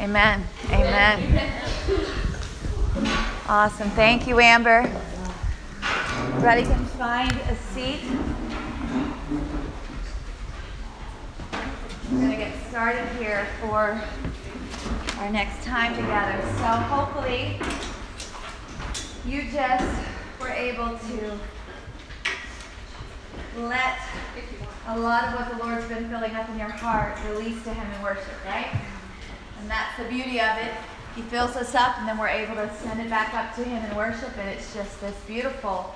Amen. Amen. Awesome. Thank you, Amber. Everybody can find a seat. We're going to get started here for our next time together. So hopefully you just were able to let a lot of what the Lord's been filling up in your heart release to Him in worship, right? And that's the beauty of it. He fills us up, and then we're able to send it back up to Him in worship, and it's just this beautiful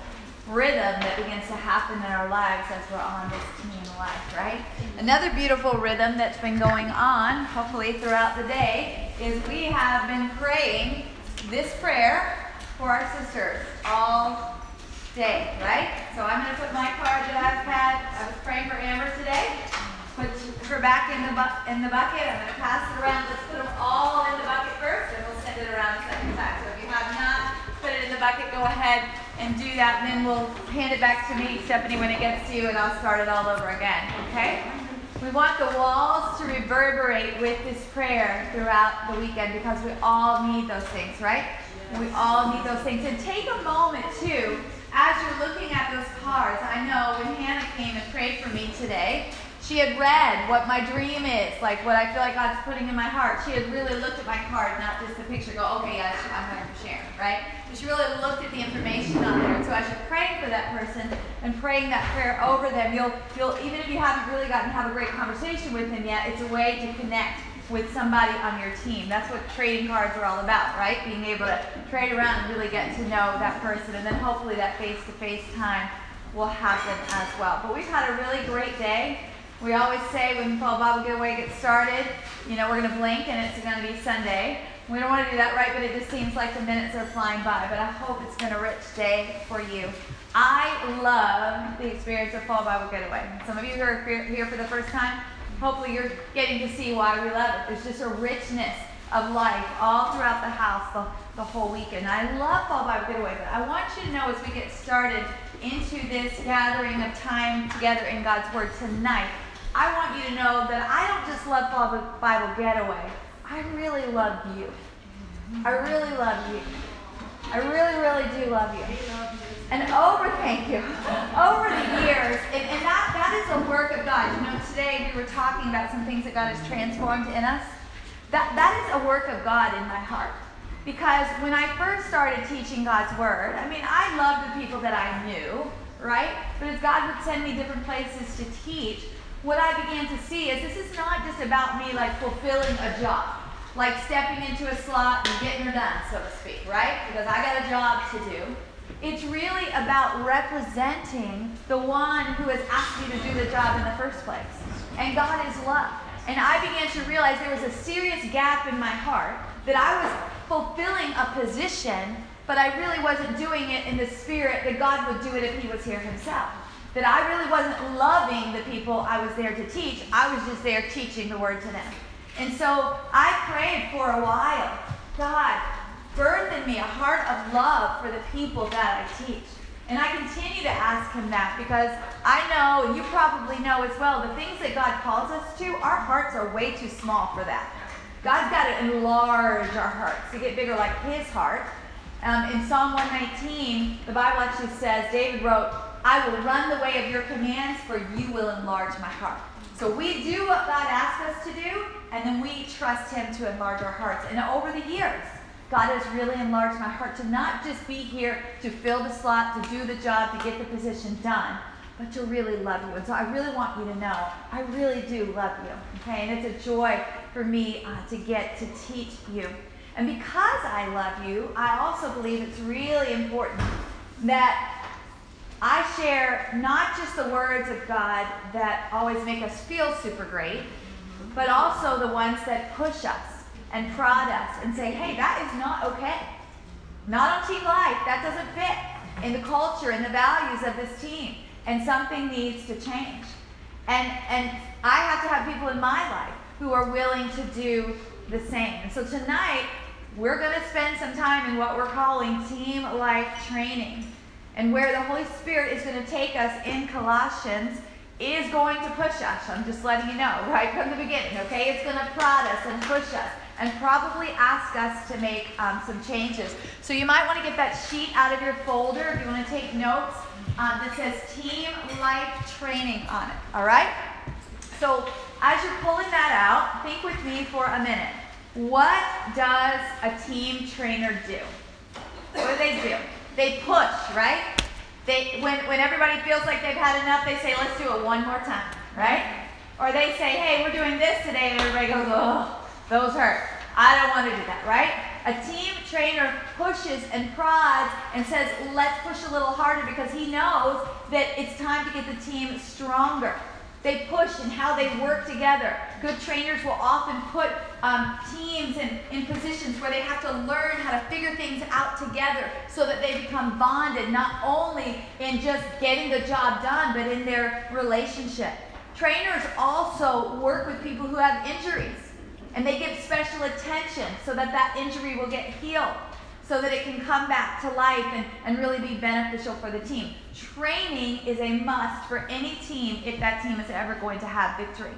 rhythm that begins to happen in our lives as we're on this team life, right? Another beautiful rhythm that's been going on, hopefully throughout the day, is we have been praying this prayer for our sisters all day, right? So I'm going to put my card that I've had. I was praying for Amber today put her back in the, bu- in the bucket. I'm going to pass it around. Let's put them all in the bucket first, and we'll send it around a second time. So if you have not put it in the bucket, go ahead and that, and then we'll hand it back to me, Stephanie, when it gets to you, and I'll start it all over again, okay? We want the walls to reverberate with this prayer throughout the weekend because we all need those things, right? We all need those things. And take a moment, too, as you're looking at those cards. I know when Hannah came and prayed for me today, she had read what my dream is, like what I feel like God's putting in my heart. She had really looked at my card, not just the picture, go, okay, yeah, I'm going to share, right? But she really looked at the information on there. So as you're praying for that person and praying that prayer over them, you'll, you'll even if you haven't really gotten to have a great conversation with them yet, it's a way to connect with somebody on your team. That's what trading cards are all about, right? Being able to trade around and really get to know that person. And then hopefully that face-to-face time will happen as well. But we've had a really great day. We always say when Fall Bible Getaway gets started, you know, we're going to blink and it's going to be Sunday. We don't want to do that, right? But it just seems like the minutes are flying by. But I hope it's been a rich day for you. I love the experience of Fall Bible Getaway. Some of you who are here for the first time, hopefully you're getting to see why we love it. There's just a richness of life all throughout the house the, the whole weekend. I love Fall Bible Getaway, but I want you to know as we get started into this gathering of time together in God's Word tonight, I want you to know that I don't just love Bible Getaway. I really love you. I really love you. I really, really do love you. And over, thank you, over the years, and, and that, that is a work of God. You know, today we were talking about some things that God has transformed in us. That, that is a work of God in my heart. Because when I first started teaching God's Word, I mean, I loved the people that I knew, right? But as God would send me different places to teach, what I began to see is this is not just about me like fulfilling a job, like stepping into a slot and getting her done, so to speak, right? Because I got a job to do. It's really about representing the one who has asked me to do the job in the first place. And God is love. And I began to realize there was a serious gap in my heart that I was fulfilling a position, but I really wasn't doing it in the spirit that God would do it if He was here Himself that I really wasn't loving the people I was there to teach. I was just there teaching the word to them. And so I prayed for a while God, burn in me a heart of love for the people that I teach. And I continue to ask him that because I know, and you probably know as well, the things that God calls us to, our hearts are way too small for that. God's got to enlarge our hearts to get bigger like his heart. Um, in Psalm 119, the Bible actually says, David wrote, I will run the way of your commands, for you will enlarge my heart. So we do what God asks us to do, and then we trust Him to enlarge our hearts. And over the years, God has really enlarged my heart to not just be here to fill the slot, to do the job, to get the position done, but to really love you. And so I really want you to know, I really do love you. Okay, and it's a joy for me uh, to get to teach you. And because I love you, I also believe it's really important that I share not just the words of God that always make us feel super great, but also the ones that push us and prod us and say, hey, that is not okay. Not on team life. That doesn't fit in the culture and the values of this team. And something needs to change. And, and I have to have people in my life who are willing to do the same. And so tonight, we're going to spend some time in what we're calling team life training. And where the Holy Spirit is going to take us in Colossians is going to push us. I'm just letting you know, right from the beginning, okay? It's going to prod us and push us and probably ask us to make um, some changes. So you might want to get that sheet out of your folder if you want to take notes um, that says Team Life Training on it. All right? So as you're pulling that out, think with me for a minute. What does a team trainer do? What do they do? They push, right? They when when everybody feels like they've had enough, they say, let's do it one more time, right? Or they say, hey, we're doing this today, and everybody goes, oh, those hurt. I don't want to do that, right? A team trainer pushes and prods and says, let's push a little harder because he knows that it's time to get the team stronger. They push and how they work together. Good trainers will often put um, teams in, in positions where they have to learn how to figure things out together so that they become bonded, not only in just getting the job done, but in their relationship. Trainers also work with people who have injuries and they give special attention so that that injury will get healed so that it can come back to life and, and really be beneficial for the team. Training is a must for any team if that team is ever going to have victory.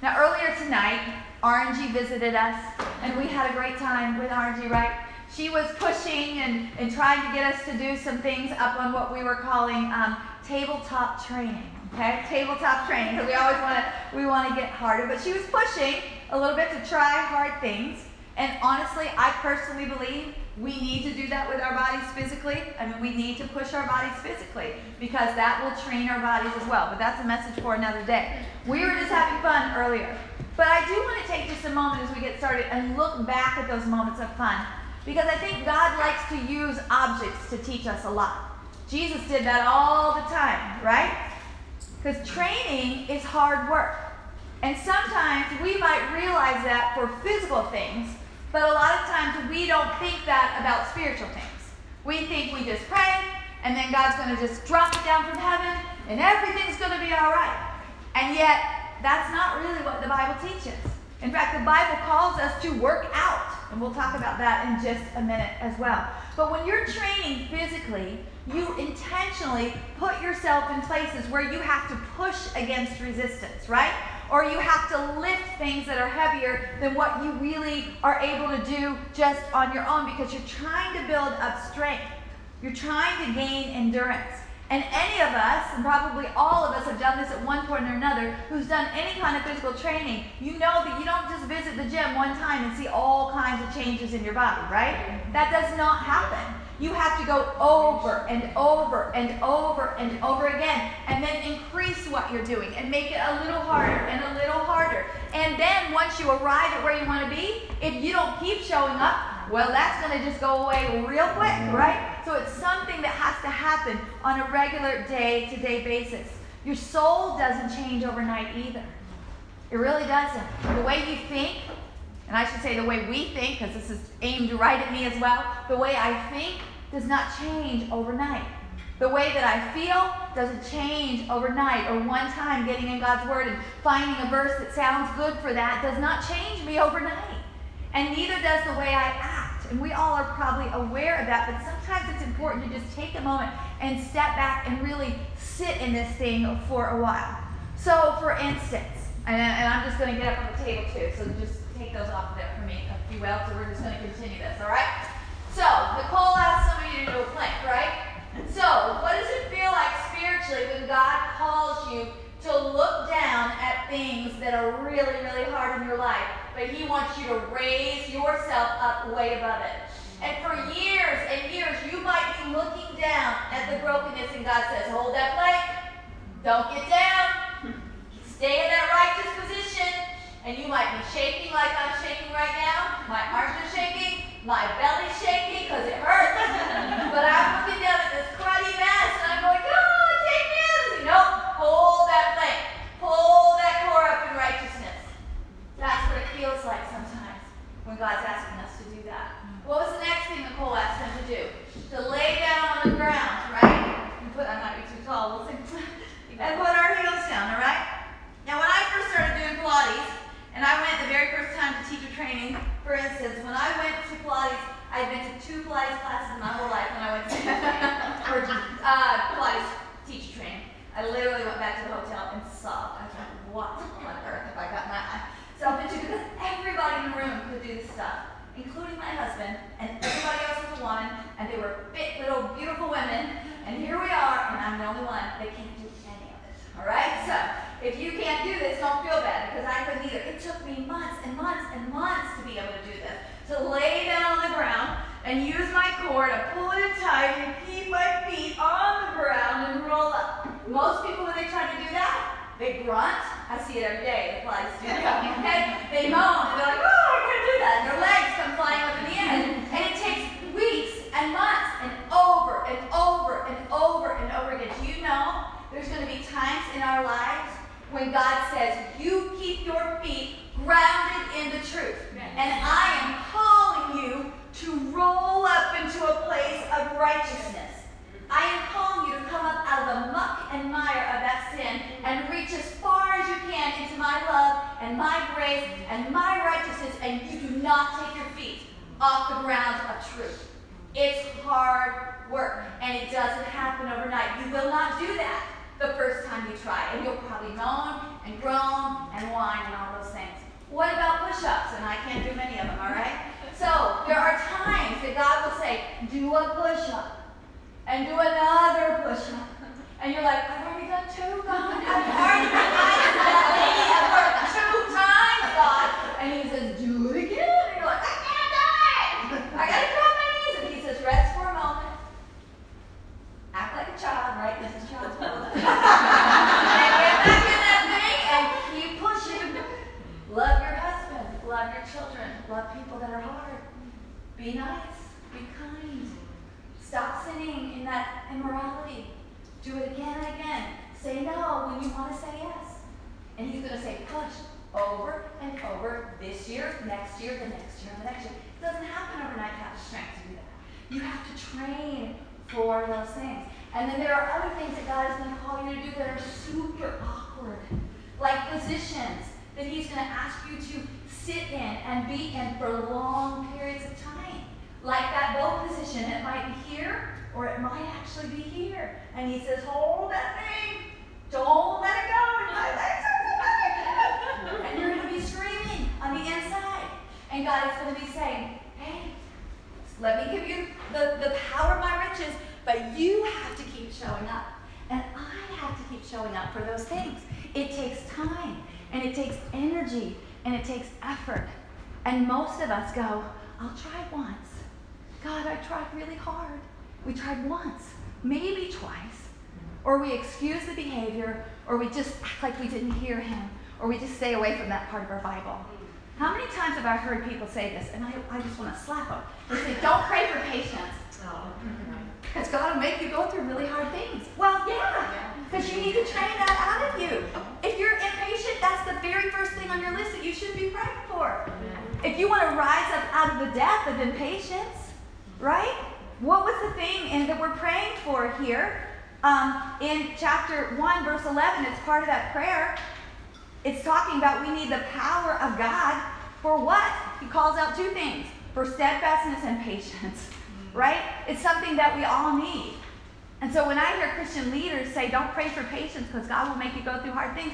Now, earlier tonight, RNG visited us, and we had a great time with RNG, right? She was pushing and, and trying to get us to do some things up on what we were calling um, tabletop training. Okay, tabletop training because we always want to we want to get harder. But she was pushing a little bit to try hard things. And honestly, I personally believe we need to do that with our bodies physically. I mean, we need to push our bodies physically because that will train our bodies as well. But that's a message for another day. We were just having fun earlier. But I do want to take just a moment as we get started and look back at those moments of fun because I think God likes to use objects to teach us a lot. Jesus did that all the time, right? Because training is hard work. And sometimes we might realize that for physical things, but a lot of times we don't think that about spiritual things. We think we just pray, and then God's going to just drop it down from heaven, and everything's going to be all right. And yet, that's not really what the Bible teaches. In fact, the Bible calls us to work out, and we'll talk about that in just a minute as well. But when you're training physically, you intentionally put yourself in places where you have to push against resistance, right? Or you have to lift things that are heavier than what you really are able to do just on your own because you're trying to build up strength. You're trying to gain endurance. And any of us, and probably all of us, have done this at one point or another, who's done any kind of physical training, you know that you don't just visit the gym one time and see all kinds of changes in your body, right? That does not happen. You have to go over and over and over and over again and then increase what you're doing and make it a little harder and a little harder. And then once you arrive at where you want to be, if you don't keep showing up, well, that's going to just go away real quick, mm-hmm. right? So it's something that has to happen on a regular day to day basis. Your soul doesn't change overnight either. It really doesn't. The way you think, and I should say the way we think, because this is aimed right at me as well, the way I think does not change overnight. The way that I feel doesn't change overnight or one time getting in God's Word and finding a verse that sounds good for that does not change me overnight. And neither does the way I act. And we all are probably aware of that, but sometimes it's important to just take a moment and step back and really sit in this thing for a while. So, for instance, and, I'm just going to get up on the table too, so just take those off of there for me, if you will. So, we're just going to continue this, all right? So, Nicole asked some of you to do a plank, right? So, what does it feel like spiritually when God calls you to look down at things that are really, really hard in your life, but He wants you to raise yourself up way above it? And for years and years, you might be looking down at the brokenness, and God says, Hold that plank. Don't get down. Stay in that righteous position. And you might be shaking like I'm shaking right now. My arms are shaking. My belly's shaking because it hurts. but I'm looking down at this cruddy mess and I'm going, oh, God, take me out. Nope, hold that plank. Pull train for those things. And then there are other things that God is going to call you to do that are super awkward, like positions that He's going to ask you to sit in and be in for long periods of time. Like that bow position, it might be here or it might actually be here. And he says, hold that thing. Don't let it go. And my legs are And you're going to be screaming on the inside. And God is going to be saying, hey, let me give you the, the power of my riches, but you have to keep showing up. And I have to keep showing up for those things. It takes time, and it takes energy, and it takes effort. And most of us go, I'll try once. God, I tried really hard. We tried once, maybe twice. Or we excuse the behavior, or we just act like we didn't hear him, or we just stay away from that part of our Bible. How many times have I heard people say this, and I, I just want to slap them? They say, don't pray for patience. Because God will make you go through really hard things. Well, yeah, because you need to train that out of you. If you're impatient, that's the very first thing on your list that you should be praying for. If you want to rise up out of the death of impatience, Right? What was the thing and that we're praying for here? Um, in chapter 1, verse 11, it's part of that prayer. It's talking about we need the power of God for what? He calls out two things for steadfastness and patience, mm-hmm. right? It's something that we all need. And so when I hear Christian leaders say, don't pray for patience because God will make you go through hard things,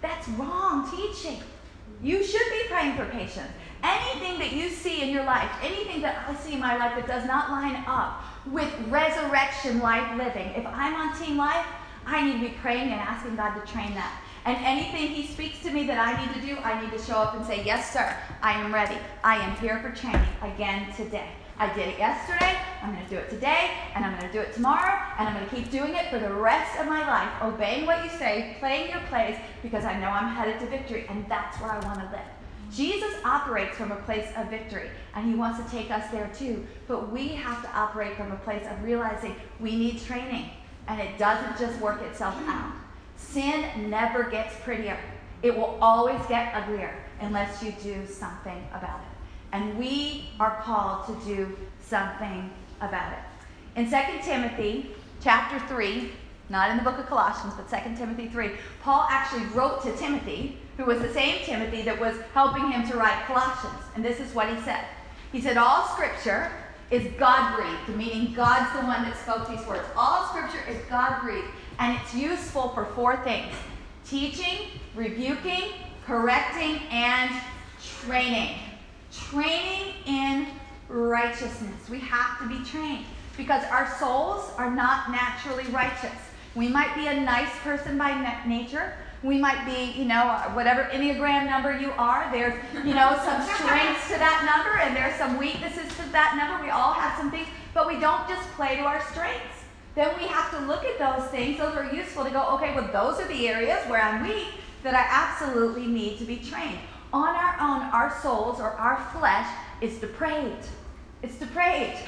that's wrong teaching. Mm-hmm. You should be praying for patience. Anything that you see in your life, anything that I see in my life that does not line up with resurrection life living, if I'm on team life, I need to be praying and asking God to train that. And anything He speaks to me that I need to do, I need to show up and say, Yes, sir, I am ready. I am here for training again today. I did it yesterday, I'm going to do it today, and I'm going to do it tomorrow, and I'm going to keep doing it for the rest of my life, obeying what you say, playing your plays, because I know I'm headed to victory, and that's where I want to live. Jesus operates from a place of victory, and he wants to take us there too. But we have to operate from a place of realizing we need training, and it doesn't just work itself out. Sin never gets prettier, it will always get uglier unless you do something about it. And we are called to do something about it. In 2 Timothy chapter 3, not in the book of Colossians, but 2 Timothy 3, Paul actually wrote to Timothy who was the same Timothy that was helping him to write Colossians. And this is what he said. He said, All scripture is God breathed, meaning God's the one that spoke these words. All scripture is God breathed, and it's useful for four things teaching, rebuking, correcting, and training. training in righteousness. We have to be trained because our souls are not naturally righteous. We might be a nice person by nature. We might be, you know, uh, whatever Enneagram number you are, there's, you know, some strengths to that number and there's some weaknesses to that number. We all have some things, but we don't just play to our strengths. Then we have to look at those things. Those are useful to go, okay, well, those are the areas where I'm weak that I absolutely need to be trained. On our own, our souls or our flesh is depraved. It's depraved.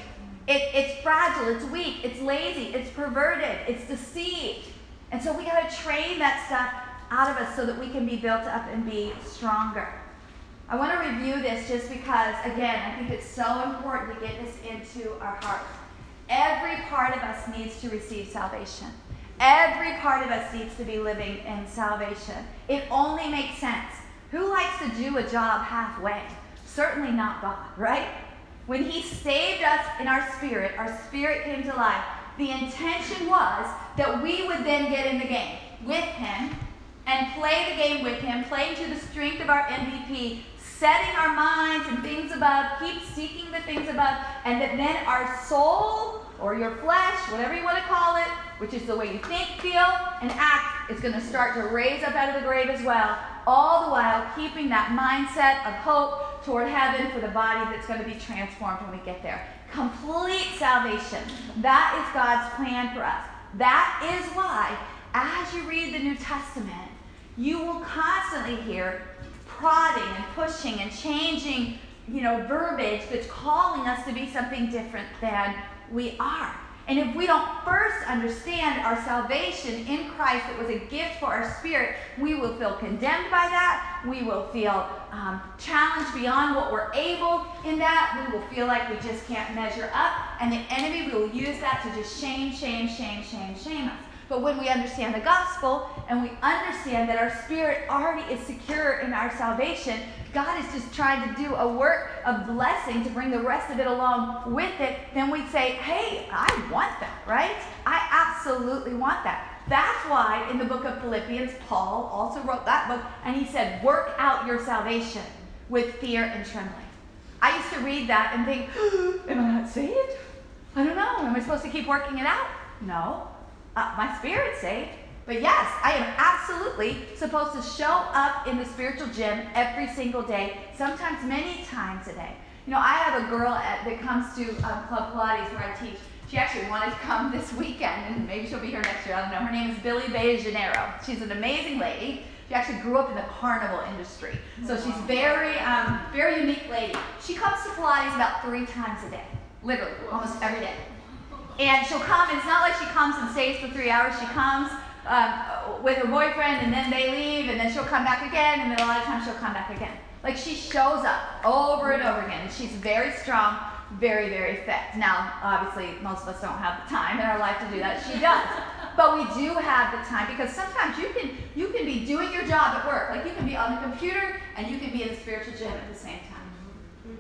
It, it's fragile, it's weak, it's lazy, it's perverted, it's deceived. And so we got to train that stuff out of us so that we can be built up and be stronger. I want to review this just because, again, I think it's so important to get this into our hearts. Every part of us needs to receive salvation. Every part of us needs to be living in salvation. It only makes sense. Who likes to do a job halfway? Certainly not God, right? When He saved us in our spirit, our spirit came to life. The intention was that we would then get in the game with Him and play the game with Him, playing to the strength of our MVP, setting our minds and things above, keep seeking the things above, and that then our soul or your flesh, whatever you want to call it, which is the way you think, feel, and act, is going to start to raise up out of the grave as well, all the while keeping that mindset of hope toward heaven for the body that's going to be transformed when we get there. Complete salvation. That is God's plan for us. That is why, as you read the New Testament, you will constantly hear prodding and pushing and changing, you know, verbiage that's calling us to be something different than we are. And if we don't first understand our salvation in Christ that was a gift for our spirit, we will feel condemned by that. We will feel um, challenged beyond what we're able in that. We will feel like we just can't measure up. And the enemy will use that to just shame, shame, shame, shame, shame us. But when we understand the gospel and we understand that our spirit already is secure in our salvation, God is just trying to do a work of blessing to bring the rest of it along with it, then we'd say, hey, I want that, right? I absolutely want that. That's why in the book of Philippians, Paul also wrote that book, and he said, work out your salvation with fear and trembling. I used to read that and think, am I not saved? I don't know. Am I supposed to keep working it out? No uh, my spirit's saved. But yes, I am absolutely supposed to show up in the spiritual gym every single day, sometimes many times a day. You know, I have a girl at, that comes to um, Club Pilates where I teach. She actually wanted to come this weekend, and maybe she'll be here next year. I don't know. Her name is Billy Bejaneiro. She's an amazing lady. She actually grew up in the carnival industry, so she's very, um, very unique lady. She comes to Pilates about three times a day, literally, almost every day. And she'll come, and it's not like she comes and stays for three hours. She comes um, with her boyfriend, and then they leave, and then she'll come back again, and then a lot of times she'll come back again. Like she shows up over and over again, she's very strong, very, very fit. Now, obviously, most of us don't have the time in our life to do that. She does. but we do have the time because sometimes you can you can be doing your job at work. Like you can be on the computer and you can be in the spiritual gym at the same time.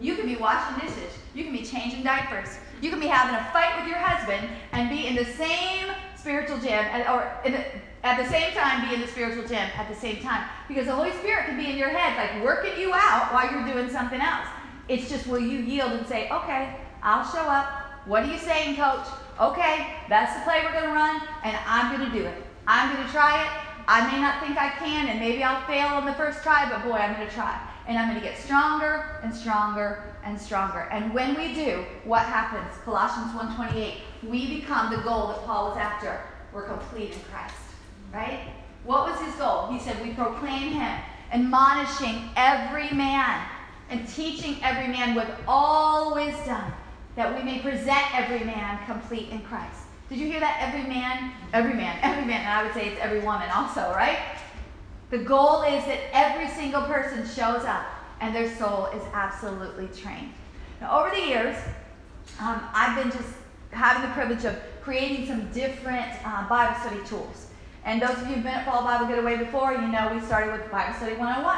You can be washing dishes. You can be changing diapers. You can be having a fight with your husband and be in the same spiritual gym, or the, at the same time be in the spiritual gym at the same time. Because the Holy Spirit can be in your head, like working you out while you're doing something else. It's just will you yield and say, okay, I'll show up. What are you saying, coach? Okay, that's the play we're going to run, and I'm going to do it. I'm going to try it. I may not think I can, and maybe I'll fail on the first try, but boy, I'm going to try and I'm going to get stronger and stronger and stronger. And when we do, what happens? Colossians 1:28. We become the goal that Paul was after. We're complete in Christ. Right? What was his goal? He said, "We proclaim him, admonishing every man and teaching every man with all wisdom, that we may present every man complete in Christ." Did you hear that? Every man, every man, every man, and I would say it's every woman also, right? The goal is that every single person shows up and their soul is absolutely trained. Now, over the years, um, I've been just having the privilege of creating some different uh, Bible study tools. And those of you who've been at Fall Bible Getaway before, you know we started with Bible Study 101.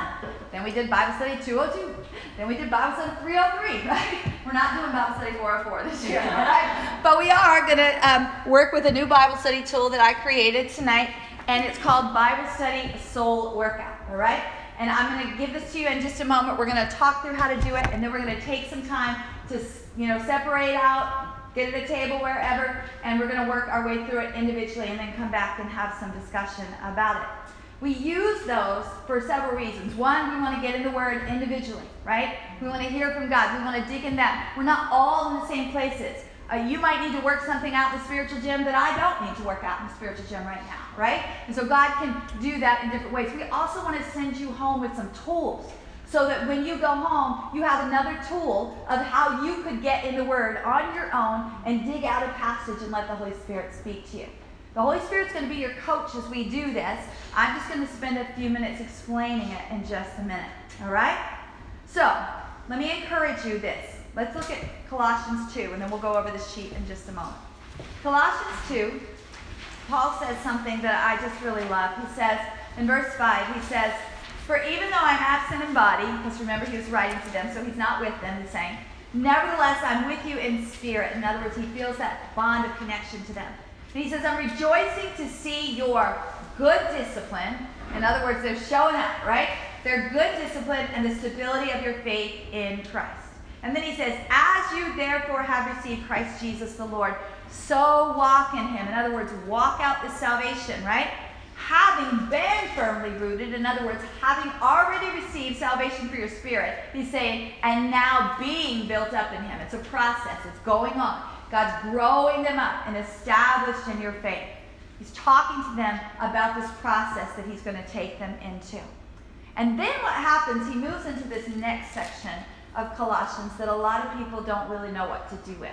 Then we did Bible Study 202. Then we did Bible Study 303, right? We're not doing Bible Study 404 this year, all right? But we are going to um, work with a new Bible study tool that I created tonight and it's called Bible Study Soul Workout, all right? And I'm going to give this to you in just a moment. We're going to talk through how to do it, and then we're going to take some time to, you know, separate out, get at a table wherever, and we're going to work our way through it individually and then come back and have some discussion about it. We use those for several reasons. One, we want to get in the Word individually, right? We want to hear from God. We want to dig in that. We're not all in the same places. Uh, you might need to work something out in the spiritual gym that I don't need to work out in the spiritual gym right now, right? And so God can do that in different ways. We also want to send you home with some tools so that when you go home, you have another tool of how you could get in the Word on your own and dig out a passage and let the Holy Spirit speak to you. The Holy Spirit's going to be your coach as we do this. I'm just going to spend a few minutes explaining it in just a minute. All right? So, let me encourage you this. Let's look at Colossians 2, and then we'll go over the sheet in just a moment. Colossians 2, Paul says something that I just really love. He says, in verse 5, he says, For even though I'm absent in body, because remember he was writing to them, so he's not with them, he's saying, Nevertheless, I'm with you in spirit. In other words, he feels that bond of connection to them. And he says, I'm rejoicing to see your good discipline. In other words, they're showing up, right? Their good discipline and the stability of your faith in Christ. And then he says, As you therefore have received Christ Jesus the Lord, so walk in him. In other words, walk out the salvation, right? Having been firmly rooted, in other words, having already received salvation for your spirit, he's saying, and now being built up in him. It's a process, it's going on. God's growing them up and established in your faith. He's talking to them about this process that he's going to take them into. And then what happens, he moves into this next section of Colossians that a lot of people don't really know what to do with.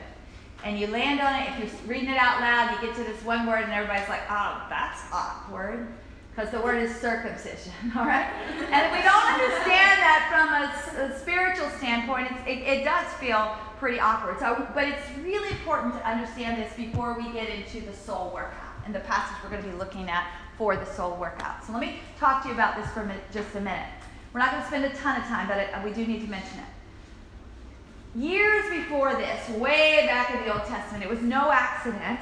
And you land on it, if you're reading it out loud, you get to this one word, and everybody's like, oh, that's awkward. Because the word is circumcision, all right? And if we don't understand that from a, a spiritual standpoint, it, it does feel pretty awkward. So, but it's really important to understand this before we get into the soul workout and the passage we're going to be looking at for the soul workout. So let me talk to you about this for just a minute. We're not going to spend a ton of time, but it, we do need to mention it. Years before this, way back in the Old Testament, it was no accident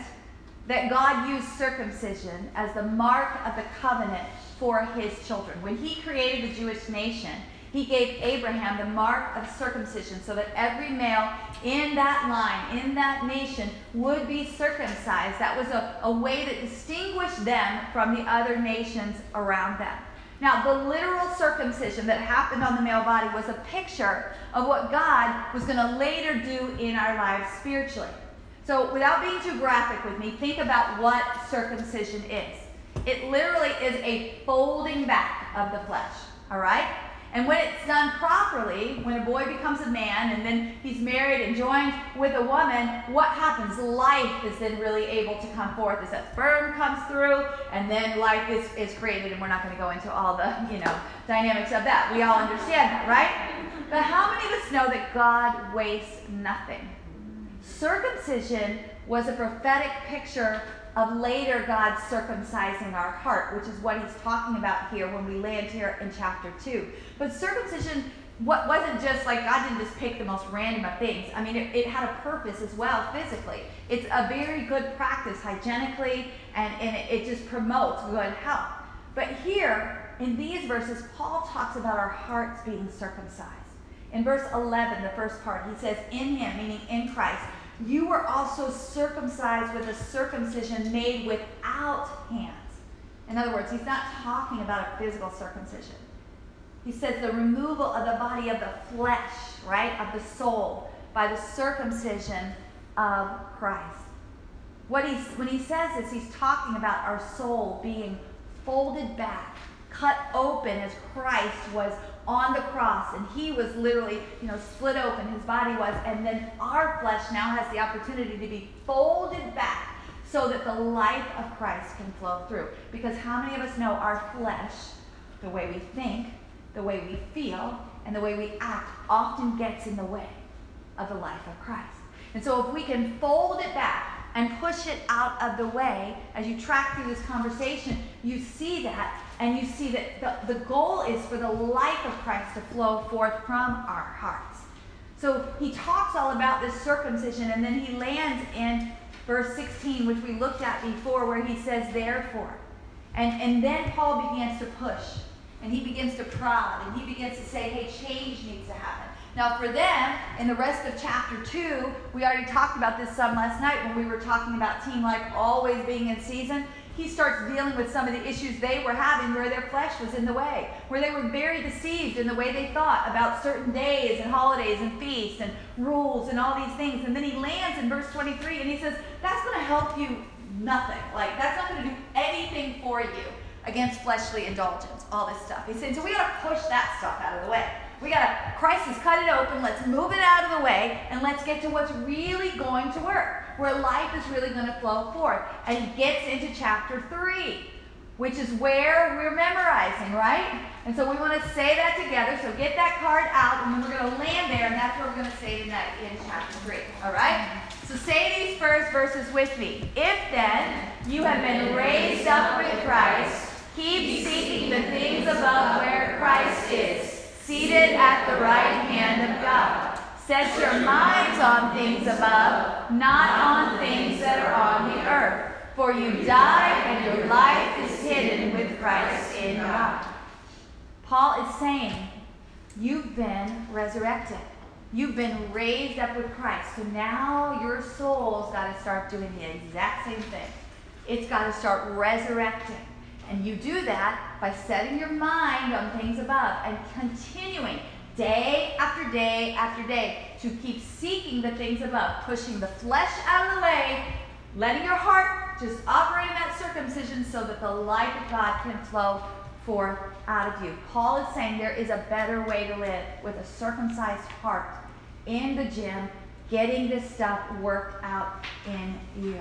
that God used circumcision as the mark of the covenant for his children. When he created the Jewish nation, he gave Abraham the mark of circumcision so that every male in that line, in that nation, would be circumcised. That was a, a way that distinguished them from the other nations around them. Now, the literal circumcision that happened on the male body was a picture of what God was going to later do in our lives spiritually. So, without being too graphic with me, think about what circumcision is. It literally is a folding back of the flesh, all right? And when it's done properly, when a boy becomes a man and then he's married and joined with a woman, what happens? Life is then really able to come forth as that sperm comes through, and then life is, is created. And we're not going to go into all the, you know, dynamics of that. We all understand that, right? But how many of us know that God wastes nothing? Circumcision was a prophetic picture of later God circumcising our heart, which is what he's talking about here when we land here in chapter 2. But circumcision what wasn't just like God didn't just pick the most random of things. I mean, it, it, had a purpose as well physically. It's a very good practice hygienically, and, and it, it just promotes good health. But here, in these verses, Paul talks about our hearts being circumcised. In verse 11, the first part, he says, In him, meaning in Christ, you were also circumcised with a circumcision made without hands. In other words, he's not talking about a physical circumcision. He says the removal of the body of the flesh, right, of the soul, by the circumcision of Christ. What he's, when he says this, he's talking about our soul being folded back, cut open as Christ was on the cross and he was literally, you know, split open, his body was, and then our flesh now has the opportunity to be folded back so that the life of Christ can flow through. Because how many of us know our flesh, the way we think, the way we feel, and the way we act often gets in the way of the life of Christ. And so if we can fold it back and push it out of the way as you track through this conversation, you see that and you see that the, the goal is for the life of Christ to flow forth from our hearts. So he talks all about this circumcision, and then he lands in verse 16, which we looked at before, where he says, therefore. And, and then Paul begins to push and he begins to prod and he begins to say, hey, change needs to happen. Now, for them, in the rest of chapter 2, we already talked about this some last night when we were talking about Team Life always being in season he starts dealing with some of the issues they were having where their flesh was in the way, where they were very deceived in the way they thought about certain days and holidays and feasts and rules and all these things. And then he lands in verse 23 and he says, That's going to help you nothing. Like, that's not going to do anything for you against fleshly indulgence, all this stuff. He's saying, So we got to push that stuff out of the way. We got Christ has cut it open. Let's move it out of the way and let's get to what's really going to work where life is really going to flow forth. And gets into chapter 3, which is where we're memorizing, right? And so we want to say that together. So get that card out, and then we're going to land there, and that's what we're going to say tonight in chapter 3. All right? So say these first verses with me. If then you have been raised up with Christ, keep seeking the things above where Christ is, seated at the right hand of God. Set your minds on things above, not on things that are on the earth. For you died, and your life is hidden with Christ in God. Paul is saying, You've been resurrected. You've been raised up with Christ. So now your soul's got to start doing the exact same thing. It's got to start resurrecting. And you do that by setting your mind on things above and continuing day after day after day to keep seeking the things above, pushing the flesh out of the way, letting your heart just operate in that circumcision so that the life of God can flow forth out of you. Paul is saying there is a better way to live with a circumcised heart in the gym, getting this stuff worked out in you.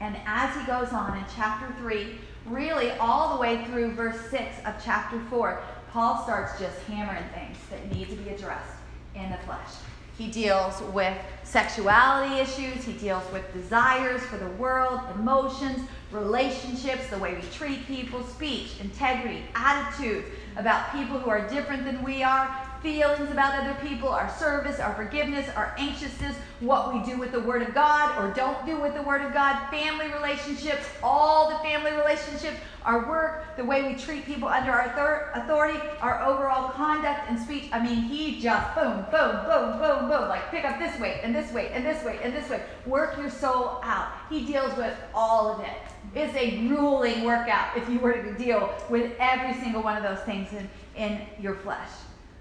And as he goes on in chapter 3, really all the way through verse 6 of chapter 4, Paul starts just hammering things that need to be addressed in the flesh. He deals with sexuality issues, he deals with desires for the world, emotions, relationships, the way we treat people, speech, integrity, attitudes about people who are different than we are, feelings about other people, our service, our forgiveness, our anxiousness, what we do with the Word of God or don't do with the Word of God, family relationships, all the family relationships, our work, the way we treat people under our authority, our overall conduct and speech. I mean, he just boom, boom, boom, boom, boom, like pick up this weight and this weight and this weight and this weight. Work your soul out. He deals with all of it. It's a grueling workout if you were to deal with every single one of those things in, in your flesh.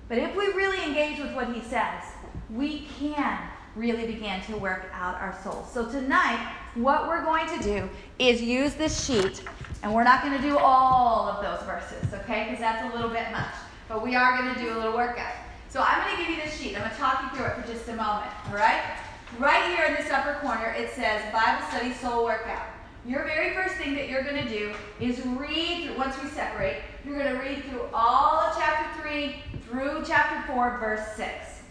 But if we really engage with what he says, we can really begin to work out our souls. So tonight, what we're going to do is use this sheet, and we're not going to do all of those verses, okay? Because that's a little bit much. But we are going to do a little workout. So I'm going to give you this sheet. I'm going to talk you through it for just a moment, all right? Right here in this upper corner, it says Bible Study Soul Workout. Your very first thing that you're going to do is read, through, once we separate, you're going to read through all of chapter 3 through chapter 4, verse 6.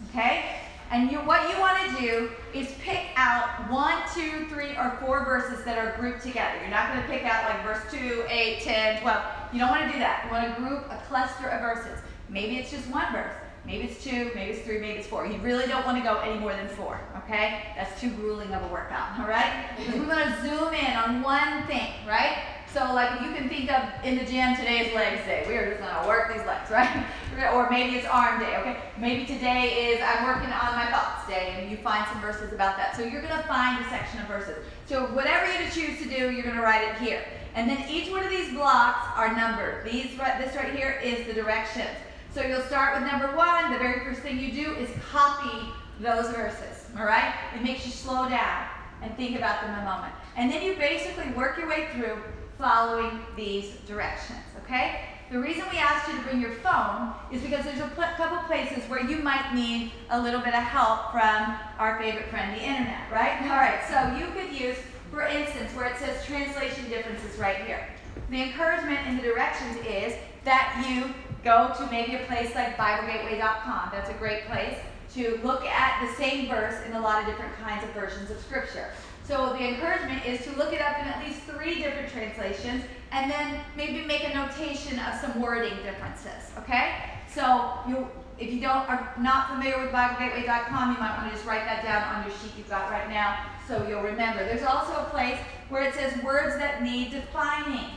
Okay? And you, what you want to do is pick out one, two, three, or four verses that are grouped together. You're not going to pick out like verse 2, 8, 10, 12. You don't want to do that. You want to group a cluster of verses. Maybe it's just one verse. Maybe it's two, maybe it's three, maybe it's four. You really don't want to go any more than four, okay? That's too grueling of a workout, all right? Because we want to zoom in on one thing, right? So like you can think of in the gym, today is legs day. We are just gonna work these legs, right? or maybe it's arm day, okay? Maybe today is I'm working on my thoughts day and you find some verses about that. So you're gonna find a section of verses. So whatever you choose to do, you're gonna write it here. And then each one of these blocks are numbered. These, this right here is the directions. So you'll start with number one. The very first thing you do is copy those verses, all right? It makes you slow down and think about them a moment. And then you basically work your way through following these directions, okay? The reason we asked you to bring your phone is because there's a couple places where you might need a little bit of help from our favorite friend, the internet, right? All right, so you could use, for instance, where it says translation differences right here. The encouragement in the directions is that you go to maybe a place like BibleGateway.com. That's a great place to look at the same verse in a lot of different kinds of versions of Scripture. So the encouragement is to look it up in at least three different translations and then maybe make a notation of some wording differences, okay? So you, if you don't are not familiar with BibleGateway.com, you might want to just write that down on your sheet you've got right now so you'll remember. There's also a place where it says words that need defining.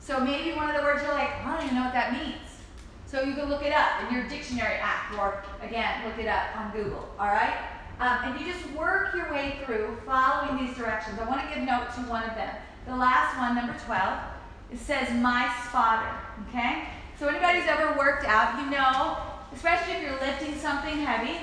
So maybe one of the words you're like, I don't even know what that means. So you can look it up in your dictionary app, or again, look it up on Google. All right? Um, and you just work your way through following these directions. I want to give note to one of them. The last one, number 12, it says my spotter. Okay? So anybody who's ever worked out, you know, especially if you're lifting something heavy,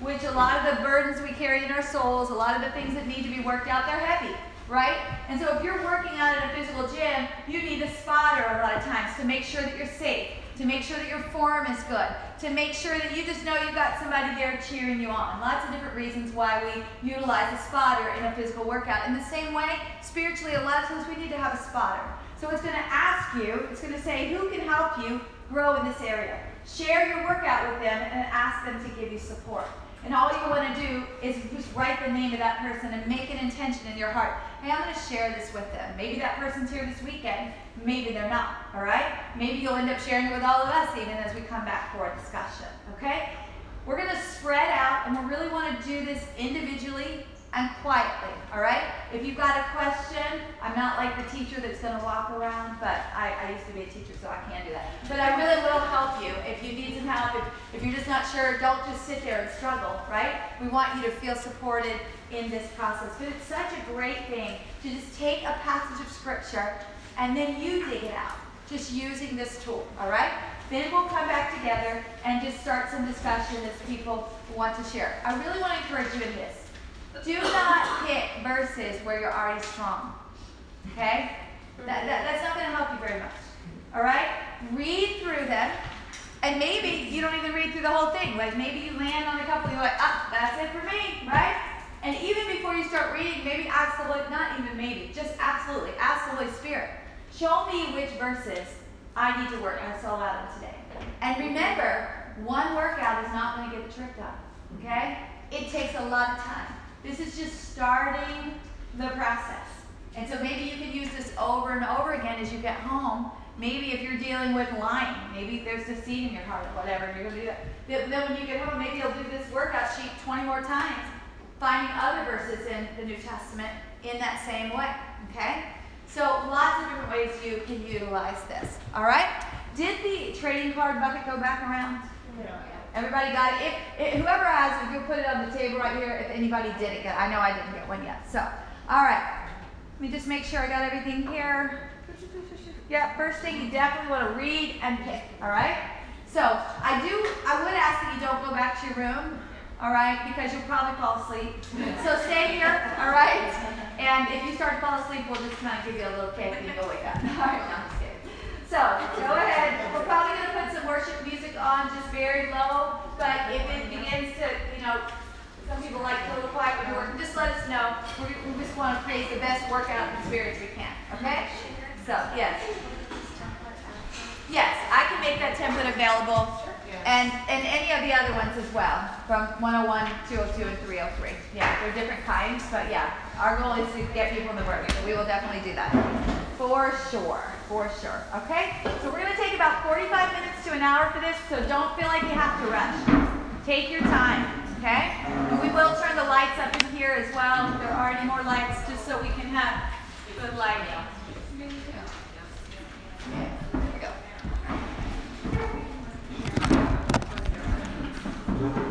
which a lot of the burdens we carry in our souls, a lot of the things that need to be worked out, they're heavy right? And so if you're working out in a physical gym, you need a spotter a lot of times to make sure that you're safe, to make sure that your form is good, to make sure that you just know you've got somebody there cheering you on. Lots of different reasons why we utilize a spotter in a physical workout. In the same way, spiritually, a lot of times we need to have a spotter. So it's going to ask you, it's going to say, who can help you grow in this area? Share your workout with them and ask them to give you support. And all you want to do is just write the name of that person and make an intention in your heart. Hey, I'm going to share this with them. Maybe that person's here this weekend. Maybe they're not. All right? Maybe you'll end up sharing it with all of us even as we come back for a discussion. Okay? We're going to spread out and we really want to do this individually and quietly, all right? If you've got a question, I'm not like the teacher that's going to walk around, but I, I, used to be a teacher, so I can do that. But I really will help you. If you need some help, if, if you're just not sure, don't just sit there and struggle, right? We want you to feel supported in this process. But it's such a great thing to just take a passage of scripture and then you dig it out, just using this tool, all right? Then we'll come back together and just start some discussion as people want to share. I really want to encourage you in this. Do not hit verses where you're already strong. Okay? That, that, that's not going to help you very much. All right? Read through them. And maybe you don't even read through the whole thing. Like maybe you land on a couple and you're like, ah, that's it for me, right? And even before you start reading, maybe ask the Holy, not even maybe, just absolutely, ask the Holy Spirit, show me which verses I need to work on. I saw out of today. And remember, one workout is not going to get the trick done. Okay? It takes a lot of time. This is just starting the process. And so maybe you can use this over and over again as you get home. Maybe if you're dealing with lying, maybe there's deceit in your heart or whatever, and you're going to do that. Then when you get home, maybe you'll do this workout sheet 20 more times, finding other verses in the New Testament in that same way. Okay? So lots of different ways you can utilize this. All right? Did the trading card bucket go back around? Yeah. Everybody got it? If, if, whoever has it, you'll put it on the table right here if anybody didn't get I know I didn't get one yet. So, all right. Let me just make sure I got everything here. Yeah, first thing you definitely want to read and pick, all right? So, I do, I would ask that you don't go back to your room, all right, because you'll probably fall asleep. So stay here, all right? And if you start to fall asleep, we'll just kind of give you a little kick and you go wake up. All right, no, I'm just kidding. So, go ahead. We're probably going to put some worship music on just very low, but if it begins to, you know, some people like a little quiet when you're working, just let us know. We, we just want to create the best workout experience we can, okay? So, yes. Yes, I can make that template available. And, and any of the other ones as well, from 101, 202, and 303. Yeah, they're different kinds, but yeah, our goal is to get people in the work, so we will definitely do that. For sure, for sure. Okay? So we're going to take about 45 minutes to an hour for this, so don't feel like you have to rush. Take your time, okay? And we will turn the lights up in here as well. If there are any more lights, just so we can have good lighting. There we go.